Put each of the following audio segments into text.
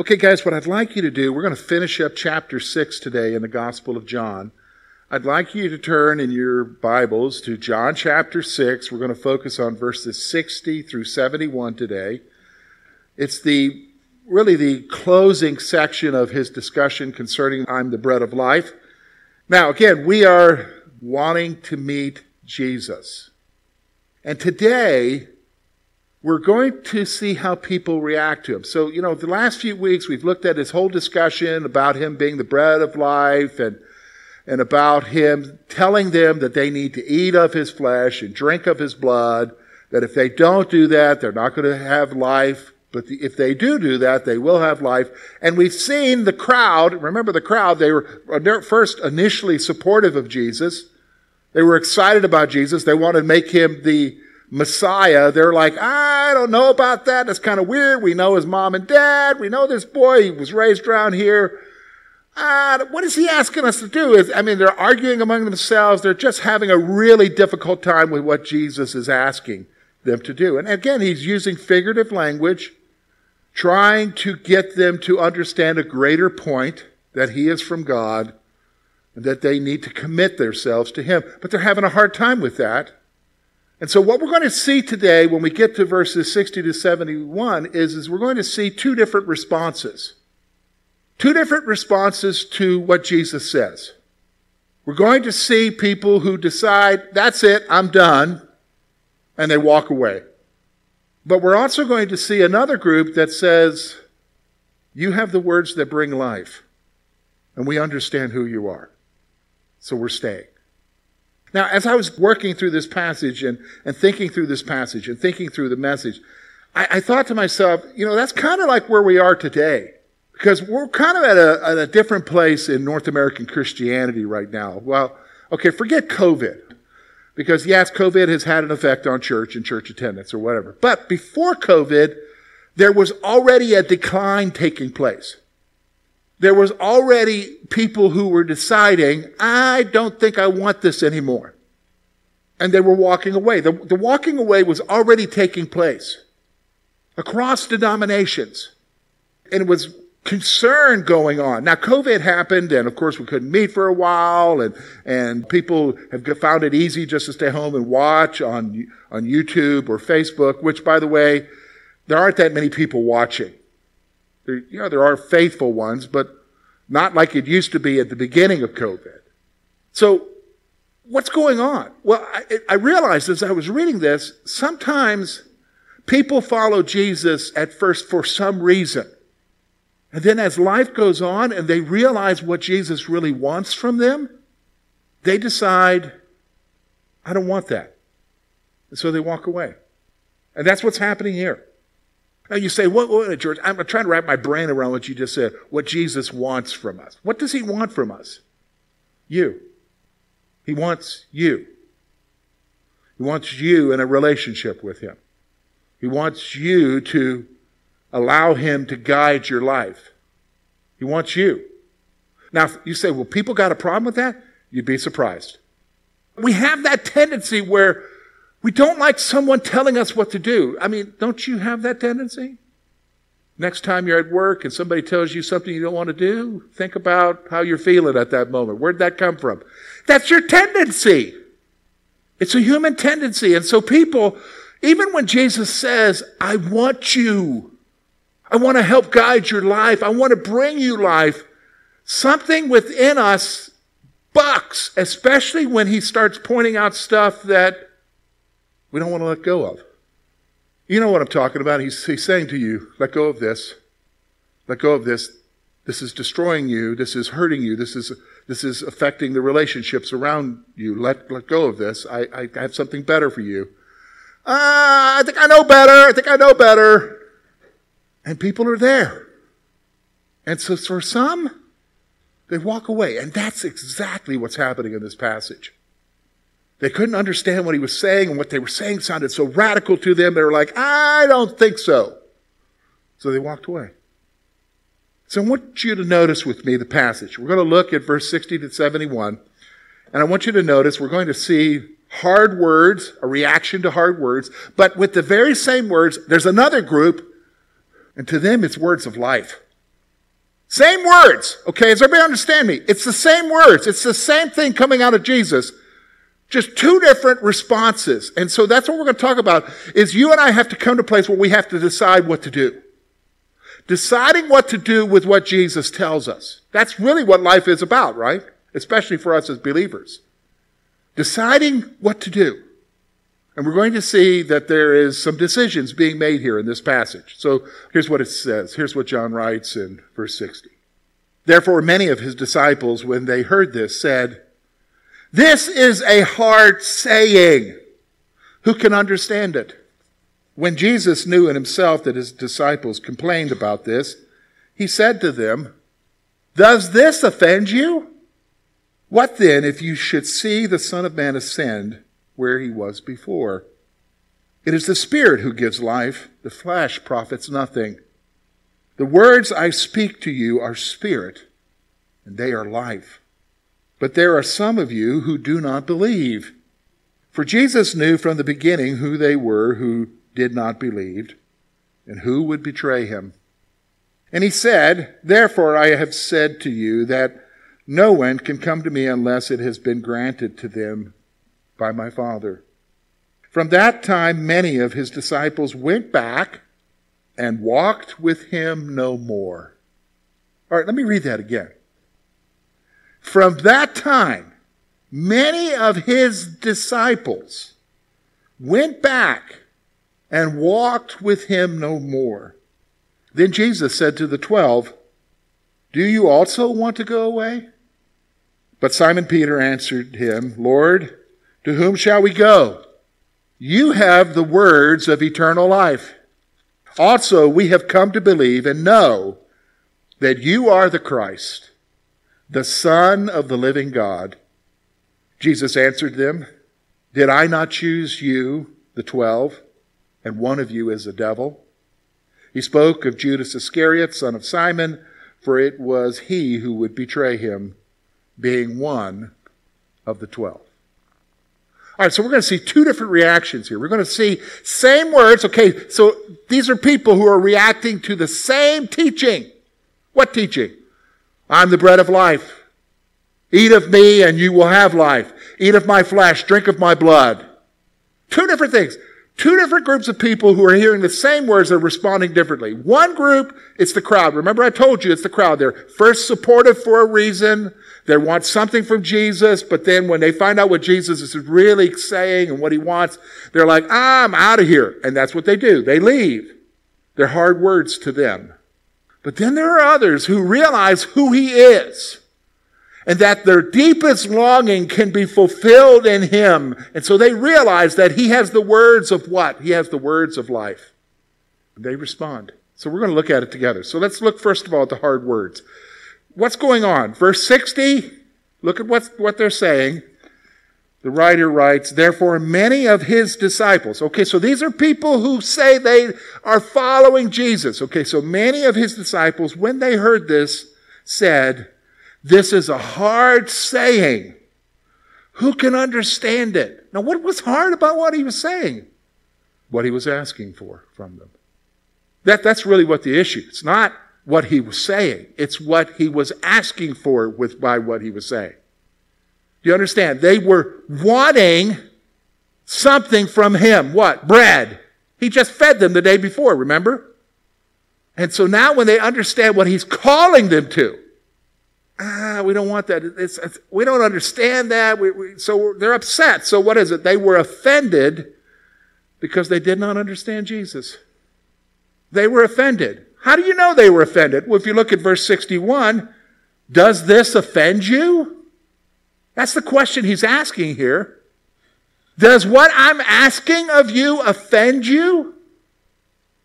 Okay, guys, what I'd like you to do, we're going to finish up chapter 6 today in the Gospel of John. I'd like you to turn in your Bibles to John chapter 6. We're going to focus on verses 60 through 71 today. It's the really the closing section of his discussion concerning I'm the bread of life. Now, again, we are wanting to meet Jesus. And today, we're going to see how people react to him. So, you know, the last few weeks we've looked at his whole discussion about him being the bread of life and, and about him telling them that they need to eat of his flesh and drink of his blood, that if they don't do that, they're not going to have life. But the, if they do do that, they will have life. And we've seen the crowd, remember the crowd, they were uh, first initially supportive of Jesus. They were excited about Jesus. They wanted to make him the Messiah. They're like, I don't know about that. That's kind of weird. We know his mom and dad. We know this boy. He was raised around here. Uh, what is he asking us to do? Is, I mean, they're arguing among themselves. They're just having a really difficult time with what Jesus is asking them to do. And again, he's using figurative language, trying to get them to understand a greater point that he is from God and that they need to commit themselves to him. But they're having a hard time with that. And so what we're going to see today when we get to verses 60 to 71 is, is we're going to see two different responses. Two different responses to what Jesus says. We're going to see people who decide, that's it, I'm done, and they walk away. But we're also going to see another group that says, you have the words that bring life, and we understand who you are. So we're staying. Now, as I was working through this passage and, and thinking through this passage and thinking through the message, I, I thought to myself, you know, that's kind of like where we are today. Because we're kind of at a, at a different place in North American Christianity right now. Well, okay, forget COVID. Because yes, COVID has had an effect on church and church attendance or whatever. But before COVID, there was already a decline taking place there was already people who were deciding, I don't think I want this anymore. And they were walking away. The, the walking away was already taking place across denominations. And it was concern going on. Now, COVID happened, and of course, we couldn't meet for a while, and, and people have found it easy just to stay home and watch on, on YouTube or Facebook, which, by the way, there aren't that many people watching. There, you know, there are faithful ones, but not like it used to be at the beginning of COVID. So, what's going on? Well, I, I realized as I was reading this, sometimes people follow Jesus at first for some reason. And then as life goes on and they realize what Jesus really wants from them, they decide, I don't want that. And so they walk away. And that's what's happening here. Now you say, what, what, George? I'm trying to wrap my brain around what you just said. What Jesus wants from us. What does he want from us? You. He wants you. He wants you in a relationship with him. He wants you to allow him to guide your life. He wants you. Now, you say, well, people got a problem with that? You'd be surprised. We have that tendency where we don't like someone telling us what to do. I mean, don't you have that tendency? Next time you're at work and somebody tells you something you don't want to do, think about how you're feeling at that moment. Where'd that come from? That's your tendency. It's a human tendency. And so people, even when Jesus says, I want you, I want to help guide your life, I want to bring you life, something within us bucks, especially when he starts pointing out stuff that we don't want to let go of. You know what I'm talking about. He's, he's saying to you, let go of this. Let go of this. This is destroying you. This is hurting you. This is, this is affecting the relationships around you. Let, let go of this. I, I have something better for you. Ah, I think I know better. I think I know better. And people are there. And so for some, They walk away. And that's exactly what's happening in this passage. They couldn't understand what he was saying, and what they were saying sounded so radical to them. They were like, I don't think so. So they walked away. So I want you to notice with me the passage. We're going to look at verse 60 to 71. And I want you to notice we're going to see hard words, a reaction to hard words, but with the very same words, there's another group, and to them it's words of life. Same words. Okay, does everybody understand me? It's the same words. It's the same thing coming out of Jesus. Just two different responses. And so that's what we're going to talk about is you and I have to come to a place where we have to decide what to do. Deciding what to do with what Jesus tells us. That's really what life is about, right? Especially for us as believers. Deciding what to do. And we're going to see that there is some decisions being made here in this passage. So here's what it says. Here's what John writes in verse 60. Therefore, many of his disciples, when they heard this, said, this is a hard saying. Who can understand it? When Jesus knew in himself that his disciples complained about this, he said to them, Does this offend you? What then if you should see the Son of Man ascend where he was before? It is the Spirit who gives life, the flesh profits nothing. The words I speak to you are spirit, and they are life. But there are some of you who do not believe. For Jesus knew from the beginning who they were who did not believe and who would betray him. And he said, Therefore I have said to you that no one can come to me unless it has been granted to them by my Father. From that time, many of his disciples went back and walked with him no more. All right, let me read that again. From that time, many of his disciples went back and walked with him no more. Then Jesus said to the twelve, Do you also want to go away? But Simon Peter answered him, Lord, to whom shall we go? You have the words of eternal life. Also, we have come to believe and know that you are the Christ the Son of the living God. Jesus answered them, Did I not choose you, the twelve, and one of you is a devil? He spoke of Judas Iscariot, son of Simon, for it was he who would betray him, being one of the twelve. All right, so we're going to see two different reactions here. We're going to see same words. Okay, so these are people who are reacting to the same teaching. What teaching? I'm the bread of life. Eat of me and you will have life. Eat of my flesh, drink of my blood. Two different things. Two different groups of people who are hearing the same words, they're responding differently. One group, it's the crowd. Remember I told you it's the crowd. They're first supportive for a reason. They want something from Jesus, but then when they find out what Jesus is really saying and what he wants, they're like, I'm out of here. And that's what they do. They leave. They're hard words to them. But then there are others who realize who he is and that their deepest longing can be fulfilled in him. And so they realize that he has the words of what? He has the words of life. And they respond. So we're going to look at it together. So let's look first of all at the hard words. What's going on? Verse 60, look at what, what they're saying. The writer writes, Therefore, many of his disciples. Okay, so these are people who say they are following Jesus. Okay, so many of his disciples, when they heard this, said, This is a hard saying. Who can understand it? Now, what was hard about what he was saying? What he was asking for from them. That, that's really what the issue. It's not what he was saying. It's what he was asking for with, by what he was saying. You understand? They were wanting something from him. What? Bread. He just fed them the day before, remember? And so now when they understand what he's calling them to, ah, we don't want that. It's, it's, we don't understand that. We, we, so they're upset. So what is it? They were offended because they did not understand Jesus. They were offended. How do you know they were offended? Well, if you look at verse 61, does this offend you? That's the question he's asking here. Does what I'm asking of you offend you?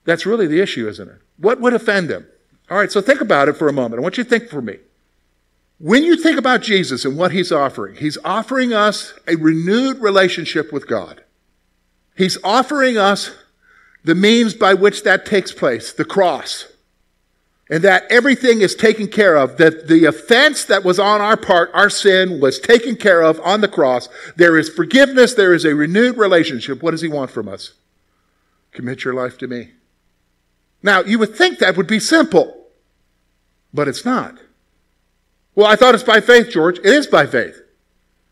That's really the issue, isn't it? What would offend them? All right, so think about it for a moment. I want you to think for me. When you think about Jesus and what he's offering, he's offering us a renewed relationship with God. He's offering us the means by which that takes place, the cross. And that everything is taken care of, that the offense that was on our part, our sin, was taken care of on the cross. There is forgiveness, there is a renewed relationship. What does he want from us? Commit your life to me. Now, you would think that would be simple, but it's not. Well, I thought it's by faith, George. It is by faith.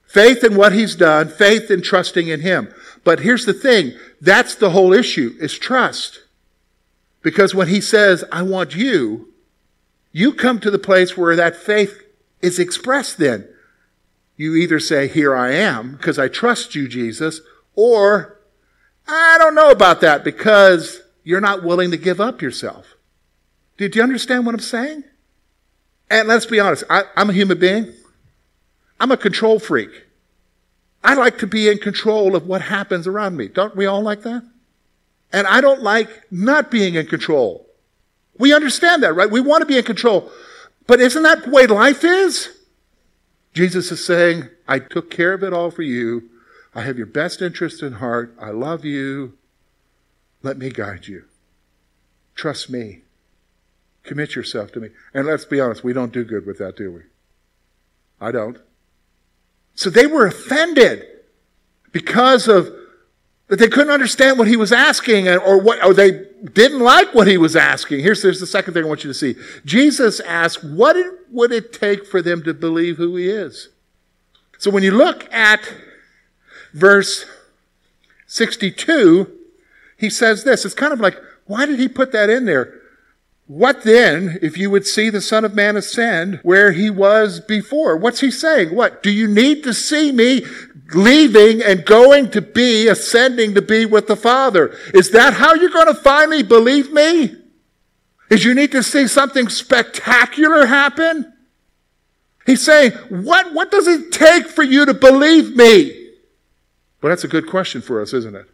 Faith in what he's done, faith in trusting in him. But here's the thing. That's the whole issue, is trust. Because when he says, I want you, you come to the place where that faith is expressed then. You either say, Here I am, because I trust you, Jesus, or I don't know about that because you're not willing to give up yourself. Did you understand what I'm saying? And let's be honest, I, I'm a human being. I'm a control freak. I like to be in control of what happens around me. Don't we all like that? And I don't like not being in control. We understand that, right? We want to be in control. But isn't that the way life is? Jesus is saying, I took care of it all for you. I have your best interest in heart. I love you. Let me guide you. Trust me. Commit yourself to me. And let's be honest, we don't do good with that, do we? I don't. So they were offended because of that they couldn't understand what he was asking or what or they didn't like what he was asking. Here's, here's the second thing I want you to see. Jesus asked, what would it take for them to believe who he is? So when you look at verse 62, he says this. It's kind of like, why did he put that in there? What then if you would see the Son of Man ascend where he was before? What's he saying? What? Do you need to see me leaving and going to be, ascending to be with the Father? Is that how you're going to finally believe me? Is you need to see something spectacular happen? He's saying, what, what does it take for you to believe me? Well, that's a good question for us, isn't it?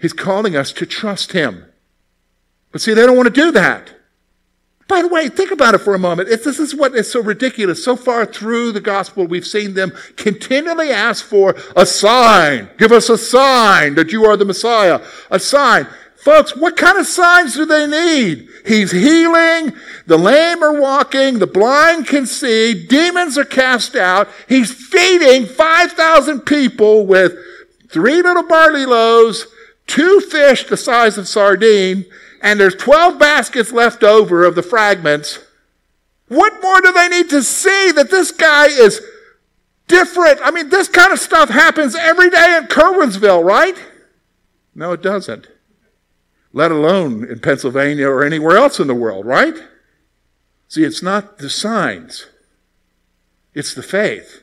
He's calling us to trust him. But see, they don't want to do that. By the way, think about it for a moment. If this is what is so ridiculous. So far through the gospel, we've seen them continually ask for a sign. Give us a sign that you are the Messiah. A sign. Folks, what kind of signs do they need? He's healing. The lame are walking. The blind can see. Demons are cast out. He's feeding 5,000 people with three little barley loaves, two fish the size of sardine, and there's 12 baskets left over of the fragments, what more do they need to see that this guy is different? I mean, this kind of stuff happens every day in Curwensville, right? No, it doesn't. Let alone in Pennsylvania or anywhere else in the world, right? See, it's not the signs, it's the faith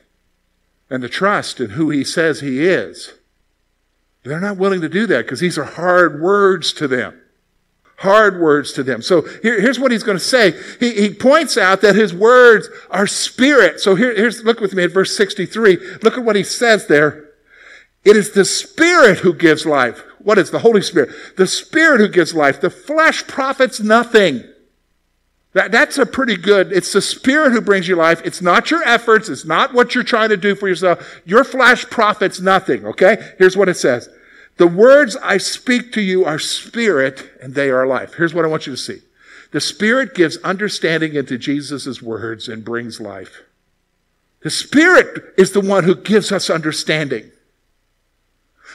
and the trust in who he says he is. They're not willing to do that because these are hard words to them hard words to them. So here, here's what he's going to say. He, he points out that his words are spirit. So here, here's, look with me at verse 63. Look at what he says there. It is the spirit who gives life. What is the Holy Spirit? The spirit who gives life. The flesh profits nothing. That, that's a pretty good, it's the spirit who brings you life. It's not your efforts. It's not what you're trying to do for yourself. Your flesh profits nothing, okay? Here's what it says. The words I speak to you are spirit and they are life. Here's what I want you to see. The spirit gives understanding into Jesus' words and brings life. The spirit is the one who gives us understanding.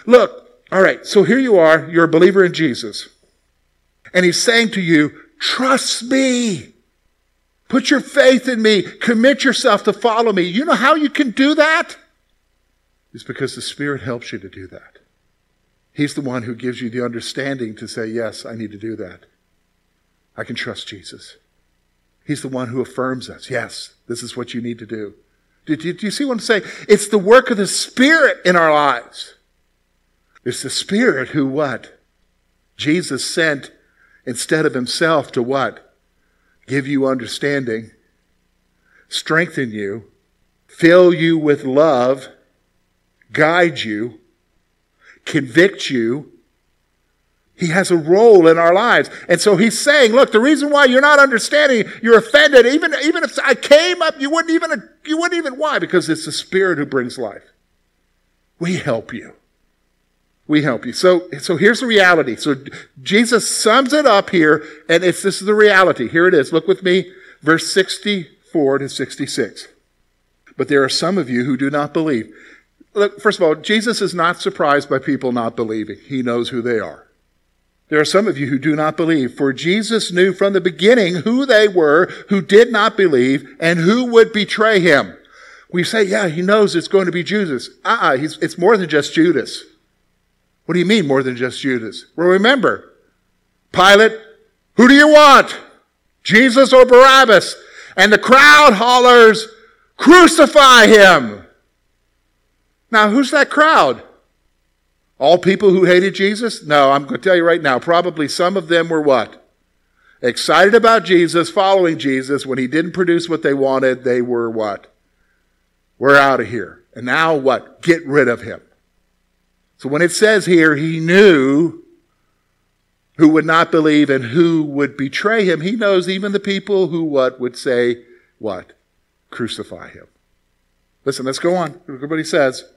Look, all right, so here you are. You're a believer in Jesus. And he's saying to you, trust me. Put your faith in me. Commit yourself to follow me. You know how you can do that? It's because the Spirit helps you to do that. He's the one who gives you the understanding to say, Yes, I need to do that. I can trust Jesus. He's the one who affirms us. Yes, this is what you need to do. Do, do, do you see what I'm saying? It's the work of the Spirit in our lives. It's the Spirit who what? Jesus sent instead of himself to what? Give you understanding, strengthen you, fill you with love, guide you, convict you, He has a role in our lives. And so he's saying, look, the reason why you're not understanding, you're offended, even, even if I came up, you wouldn't even, you wouldn't even, why? Because it's the Spirit who brings life. We help you. We help you. So, so here's the reality. So Jesus sums it up here, and it's, this is the reality. Here it is. Look with me, verse 64 to 66. But there are some of you who do not believe. Look, first of all, Jesus is not surprised by people not believing. He knows who they are. There are some of you who do not believe, for Jesus knew from the beginning who they were who did not believe and who would betray him. We say, yeah, he knows it's going to be Judas. Uh-uh, it's more than just Judas. What do you mean more than just Judas? Well, remember, Pilate, who do you want? Jesus or Barabbas? And the crowd hollers, crucify him. Now, who's that crowd? All people who hated Jesus? No, I'm going to tell you right now, probably some of them were what? Excited about Jesus, following Jesus. When he didn't produce what they wanted, they were what? We're out of here. And now what? Get rid of him. So when it says here, he knew who would not believe and who would betray him, he knows even the people who what would say what? Crucify him. Listen, let's go on. Everybody says.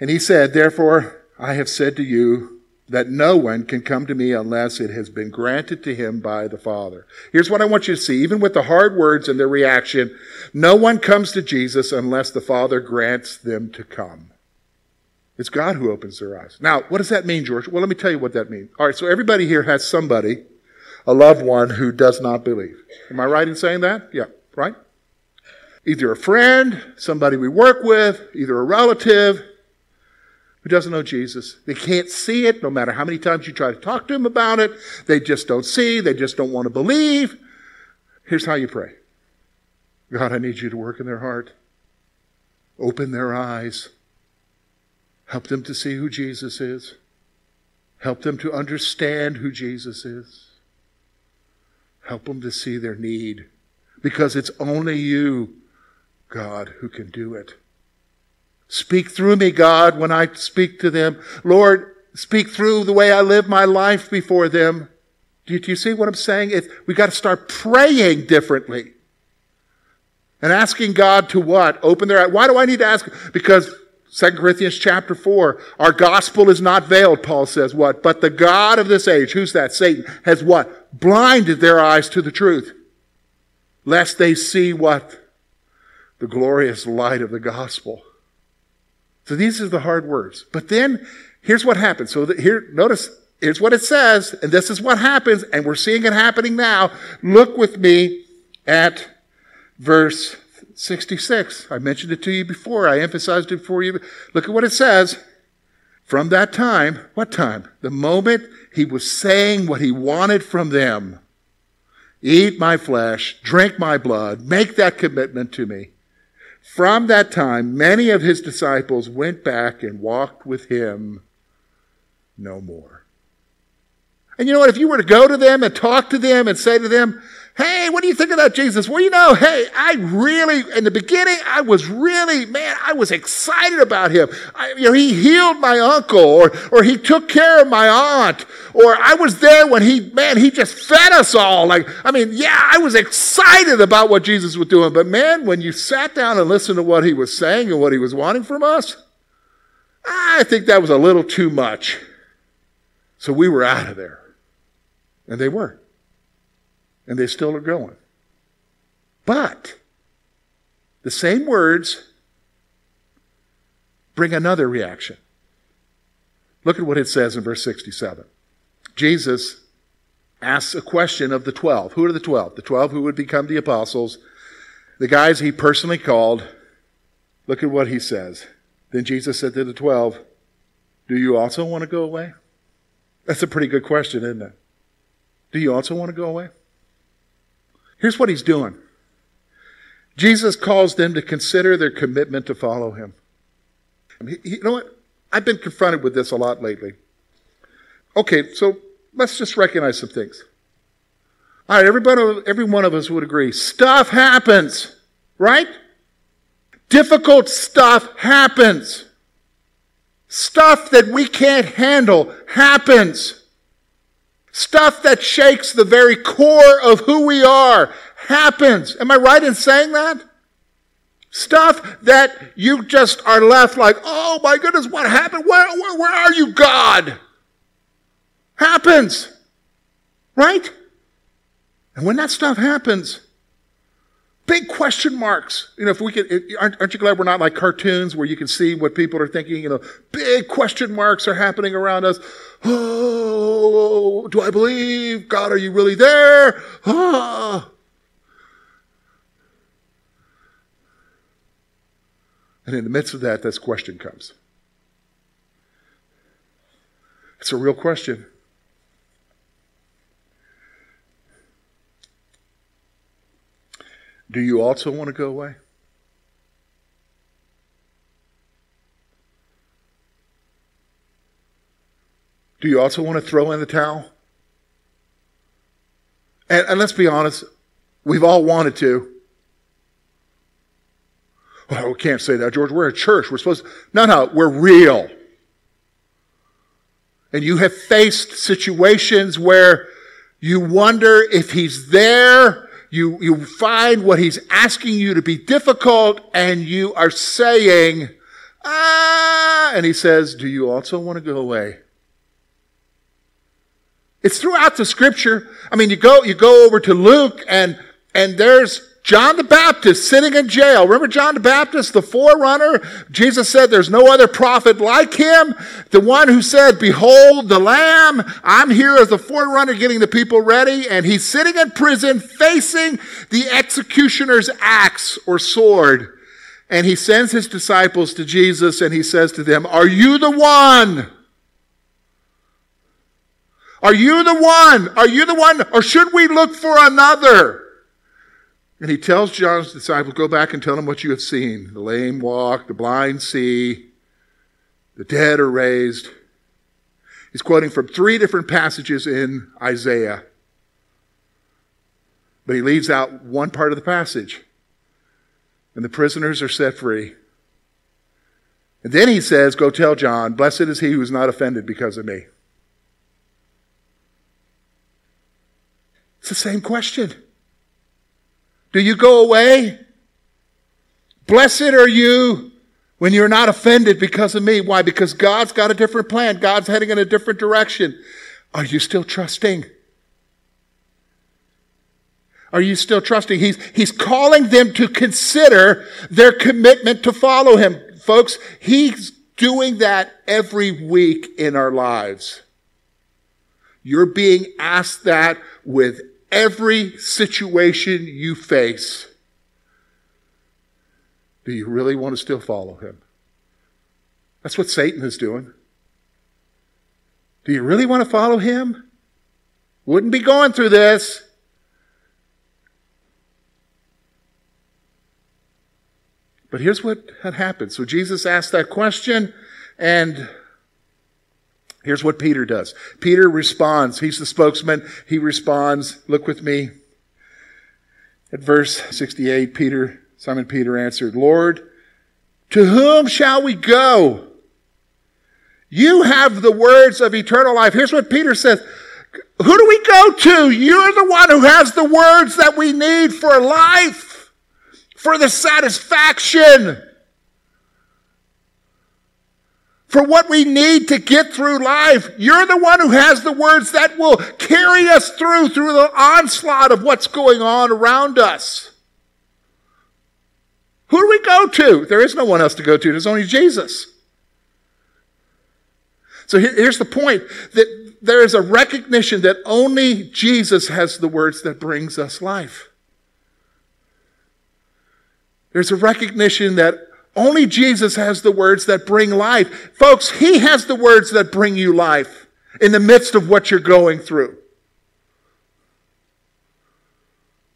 And he said, Therefore, I have said to you that no one can come to me unless it has been granted to him by the Father. Here's what I want you to see. Even with the hard words and their reaction, no one comes to Jesus unless the Father grants them to come. It's God who opens their eyes. Now, what does that mean, George? Well, let me tell you what that means. All right, so everybody here has somebody, a loved one, who does not believe. Am I right in saying that? Yeah, right? Either a friend, somebody we work with, either a relative, who doesn't know Jesus. They can't see it no matter how many times you try to talk to them about it. They just don't see. They just don't want to believe. Here's how you pray God, I need you to work in their heart, open their eyes, help them to see who Jesus is, help them to understand who Jesus is, help them to see their need. Because it's only you, God, who can do it. Speak through me, God, when I speak to them. Lord, speak through the way I live my life before them. Do you, do you see what I'm saying? It's, we got to start praying differently. And asking God to what? Open their eyes. Why do I need to ask? Because 2 Corinthians chapter 4, our gospel is not veiled, Paul says what? But the God of this age, who's that? Satan, has what? Blinded their eyes to the truth. Lest they see what? The glorious light of the gospel. So these are the hard words. But then here's what happens. So here, notice, here's what it says, and this is what happens, and we're seeing it happening now. Look with me at verse 66. I mentioned it to you before. I emphasized it for you. Look at what it says. From that time, what time? The moment he was saying what he wanted from them. Eat my flesh, drink my blood, make that commitment to me. From that time, many of his disciples went back and walked with him no more. And you know what? If you were to go to them and talk to them and say to them, Hey, what do you think about Jesus? Well, you know, hey, I really, in the beginning, I was really, man, I was excited about him. I, you know, he healed my uncle or, or he took care of my aunt or I was there when he, man, he just fed us all. Like, I mean, yeah, I was excited about what Jesus was doing. But man, when you sat down and listened to what he was saying and what he was wanting from us, I think that was a little too much. So we were out of there. And they were and they still are going. But the same words bring another reaction. Look at what it says in verse 67. Jesus asks a question of the 12. Who are the 12? The 12 who would become the apostles, the guys he personally called. Look at what he says. Then Jesus said to the 12, Do you also want to go away? That's a pretty good question, isn't it? Do you also want to go away? Here's what he's doing Jesus calls them to consider their commitment to follow him. You know what? I've been confronted with this a lot lately. Okay, so let's just recognize some things. All right, everybody, every one of us would agree. Stuff happens, right? Difficult stuff happens. Stuff that we can't handle happens. Stuff that shakes the very core of who we are happens. Am I right in saying that? Stuff that you just are left like, oh my goodness, what happened? Where, where, where are you, God? Happens. Right? And when that stuff happens, big question marks. You know, if we could, aren't, aren't you glad we're not like cartoons where you can see what people are thinking? You know, big question marks are happening around us. Oh, do I believe? God, are you really there? Ah. And in the midst of that, this question comes. It's a real question. Do you also want to go away? Do you also want to throw in the towel? And, and let's be honest, we've all wanted to. Well, we can't say that, George. We're a church. We're supposed to. No, no, we're real. And you have faced situations where you wonder if he's there. You, you find what he's asking you to be difficult, and you are saying, ah, and he says, Do you also want to go away? It's throughout the scripture. I mean, you go, you go over to Luke, and, and there's John the Baptist sitting in jail. Remember John the Baptist, the forerunner? Jesus said there's no other prophet like him. The one who said, behold the lamb. I'm here as the forerunner getting the people ready. And he's sitting in prison facing the executioner's axe or sword. And he sends his disciples to Jesus and he says to them, are you the one? Are you the one? Are you the one? Or should we look for another? And he tells John's disciples, Go back and tell them what you have seen. The lame walk, the blind see, the dead are raised. He's quoting from three different passages in Isaiah. But he leaves out one part of the passage. And the prisoners are set free. And then he says, Go tell John, blessed is he who is not offended because of me. It's the same question. Do you go away? Blessed are you when you're not offended because of me. Why? Because God's got a different plan. God's heading in a different direction. Are you still trusting? Are you still trusting? He's, he's calling them to consider their commitment to follow him. Folks, he's doing that every week in our lives. You're being asked that with every situation you face, do you really want to still follow him? That's what Satan is doing. Do you really want to follow him? Wouldn't be going through this. But here's what had happened. So Jesus asked that question, and Here's what Peter does. Peter responds. He's the spokesman. He responds. Look with me at verse 68. Peter, Simon Peter answered, Lord, to whom shall we go? You have the words of eternal life. Here's what Peter says. Who do we go to? You're the one who has the words that we need for life, for the satisfaction for what we need to get through life. You're the one who has the words that will carry us through, through the onslaught of what's going on around us. Who do we go to? There is no one else to go to. There's only Jesus. So here's the point that there is a recognition that only Jesus has the words that brings us life. There's a recognition that only Jesus has the words that bring life. Folks, He has the words that bring you life in the midst of what you're going through.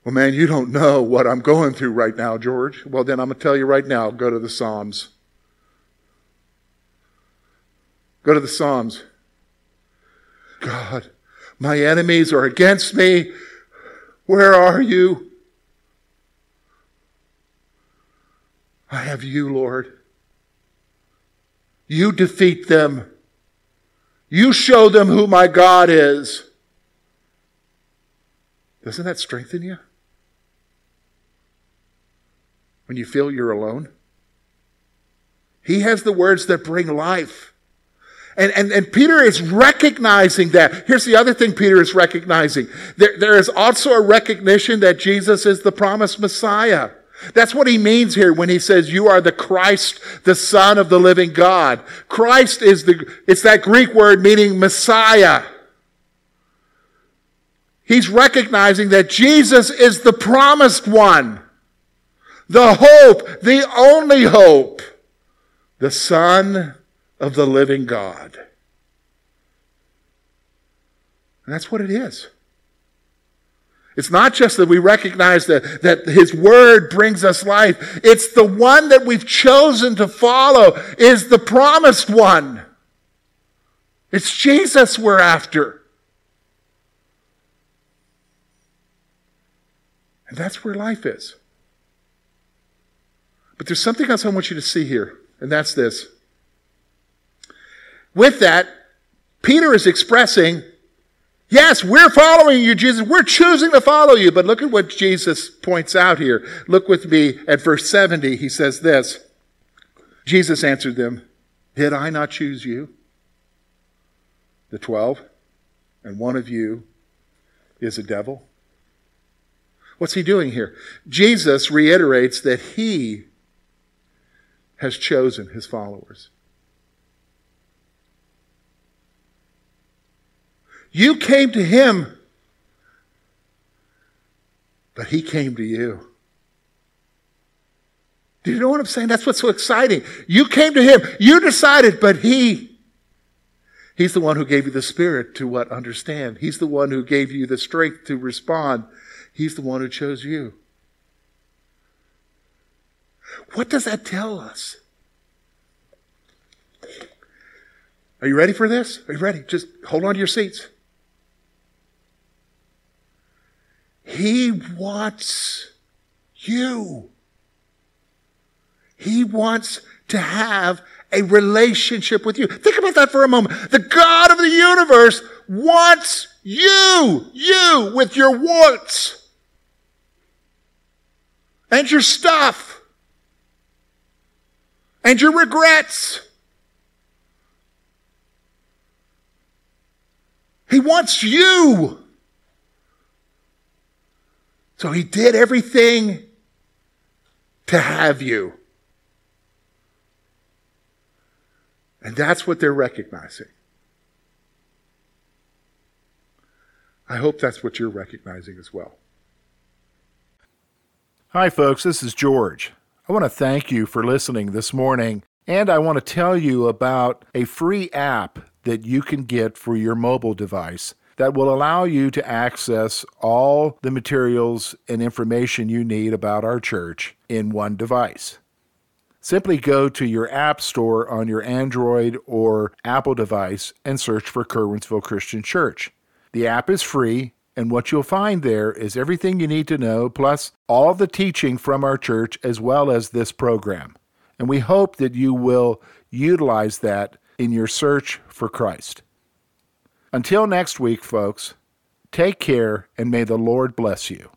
Well, man, you don't know what I'm going through right now, George. Well, then I'm going to tell you right now go to the Psalms. Go to the Psalms. God, my enemies are against me. Where are you? I have you, Lord. You defeat them. You show them who my God is. Doesn't that strengthen you? When you feel you're alone? He has the words that bring life. And, and, and Peter is recognizing that. Here's the other thing Peter is recognizing. There, there is also a recognition that Jesus is the promised Messiah. That's what he means here when he says, you are the Christ, the Son of the living God. Christ is the, it's that Greek word meaning Messiah. He's recognizing that Jesus is the promised one, the hope, the only hope, the Son of the living God. And that's what it is. It's not just that we recognize that, that His Word brings us life. It's the one that we've chosen to follow is the promised one. It's Jesus we're after. And that's where life is. But there's something else I want you to see here, and that's this. With that, Peter is expressing Yes, we're following you, Jesus. We're choosing to follow you. But look at what Jesus points out here. Look with me at verse 70. He says this Jesus answered them, Did I not choose you? The twelve, and one of you is a devil. What's he doing here? Jesus reiterates that he has chosen his followers. You came to him, but he came to you. Do you know what I'm saying? That's what's so exciting. You came to him. You decided, but he, he's the one who gave you the spirit to what? Understand. He's the one who gave you the strength to respond. He's the one who chose you. What does that tell us? Are you ready for this? Are you ready? Just hold on to your seats. He wants you. He wants to have a relationship with you. Think about that for a moment. The God of the universe wants you, you with your warts and your stuff and your regrets. He wants you. So he did everything to have you. And that's what they're recognizing. I hope that's what you're recognizing as well. Hi, folks. This is George. I want to thank you for listening this morning, and I want to tell you about a free app that you can get for your mobile device that will allow you to access all the materials and information you need about our church in one device. Simply go to your App Store on your Android or Apple device and search for Curwensville Christian Church. The app is free, and what you'll find there is everything you need to know, plus all the teaching from our church as well as this program. And we hope that you will utilize that in your search for Christ. Until next week, folks, take care and may the Lord bless you.